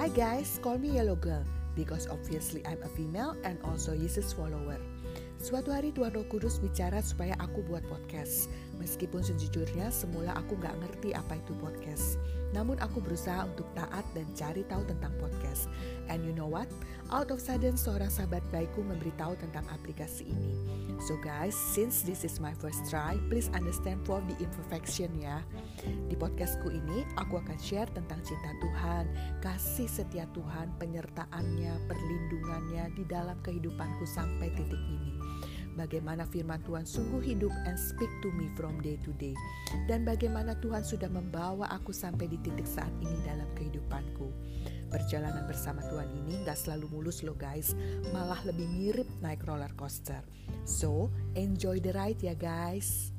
Hi guys, call me Yellow Girl because obviously I'm a female and also Jesus follower. Suatu hari Tuhan Roh Kudus bicara supaya aku buat podcast. Meskipun sejujurnya semula aku gak ngerti apa itu podcast. Namun aku berusaha untuk taat dan cari tahu tentang podcast. And you know what? Out of sudden seorang sahabat baikku memberitahu tentang aplikasi ini. So guys, since this is my first try, please understand for the imperfection ya. Di podcastku ini, aku akan share tentang cinta Tuhan, kasih setia Tuhan, penyertaannya, perlindungannya di dalam kehidupanku sampai titik ini bagaimana firman Tuhan sungguh hidup and speak to me from day to day. Dan bagaimana Tuhan sudah membawa aku sampai di titik saat ini dalam kehidupanku. Perjalanan bersama Tuhan ini gak selalu mulus loh guys, malah lebih mirip naik roller coaster. So, enjoy the ride ya guys.